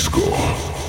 score.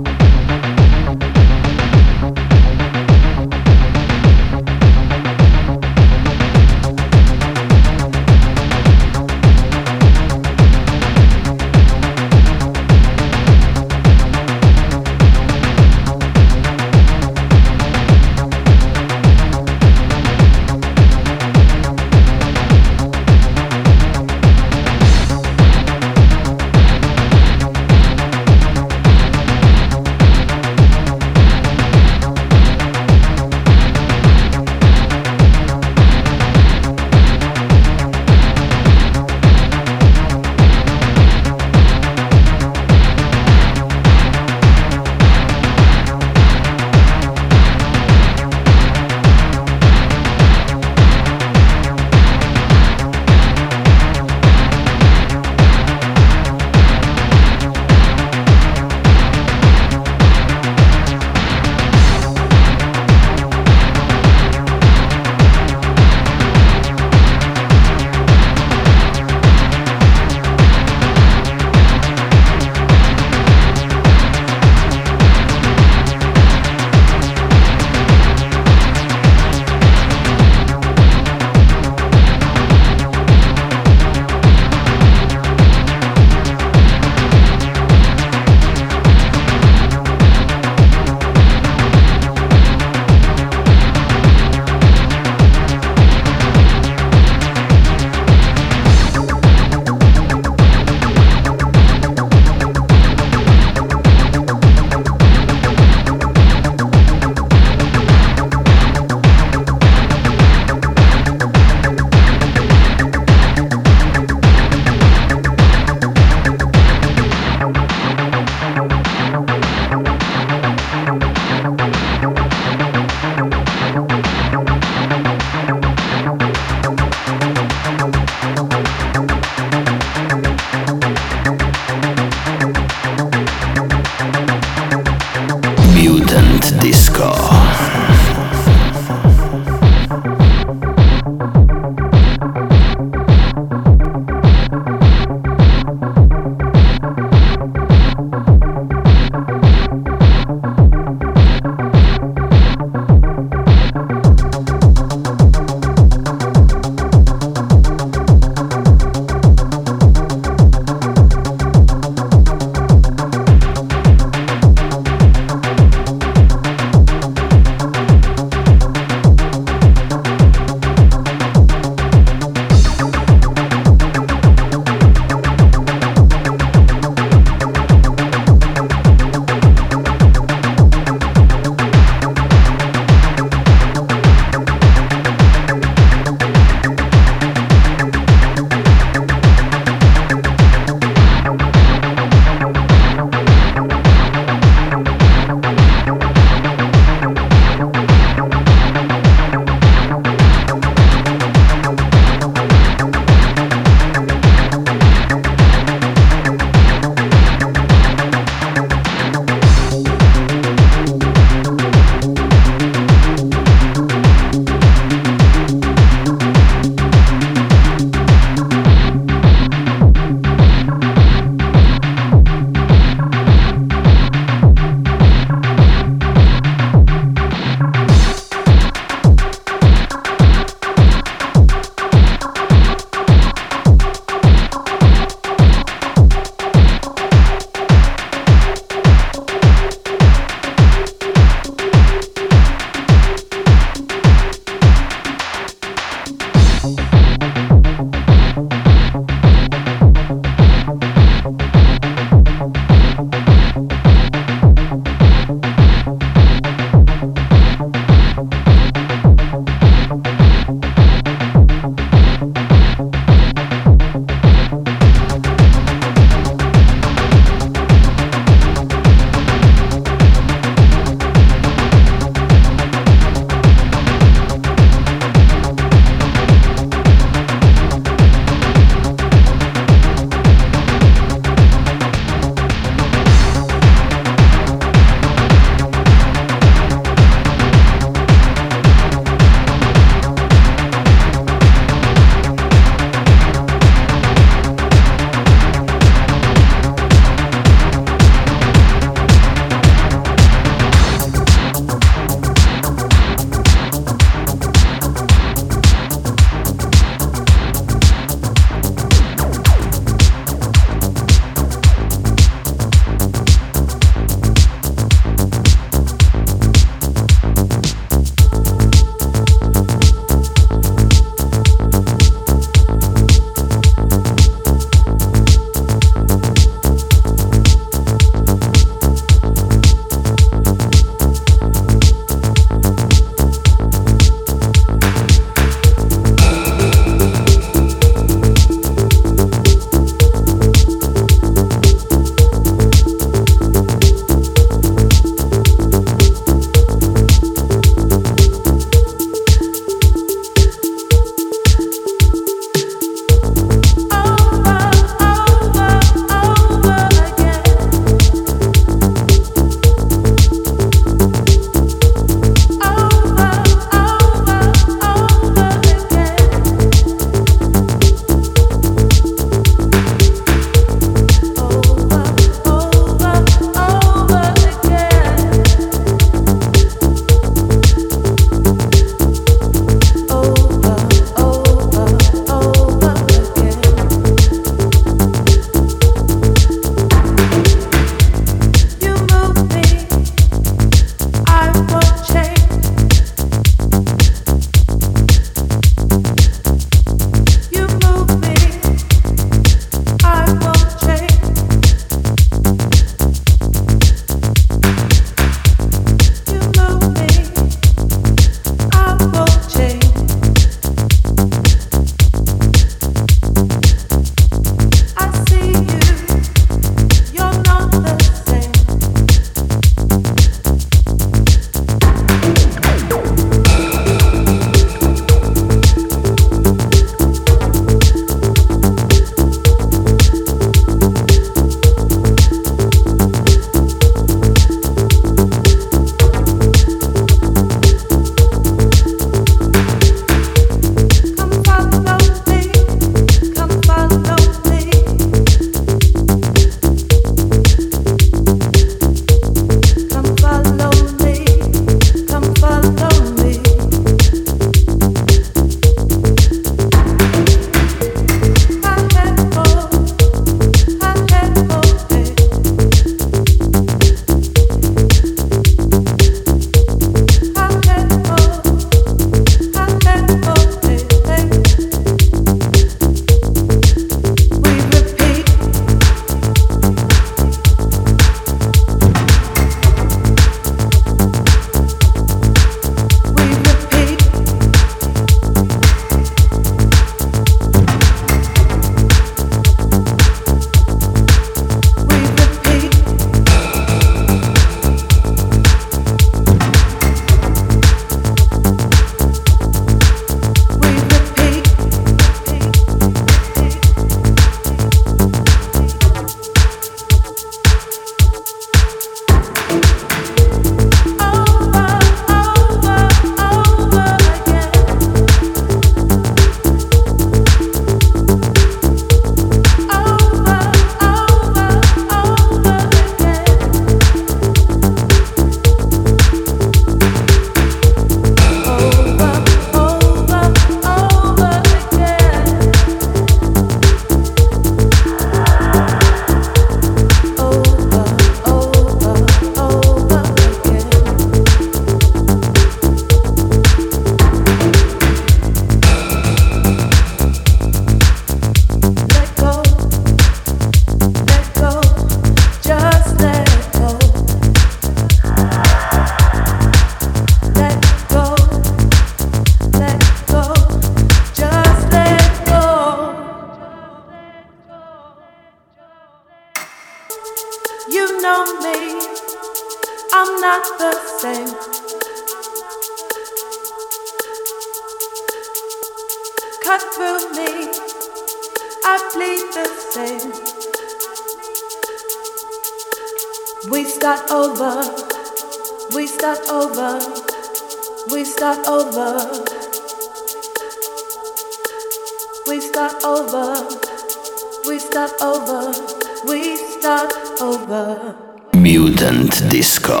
Mutant Disco.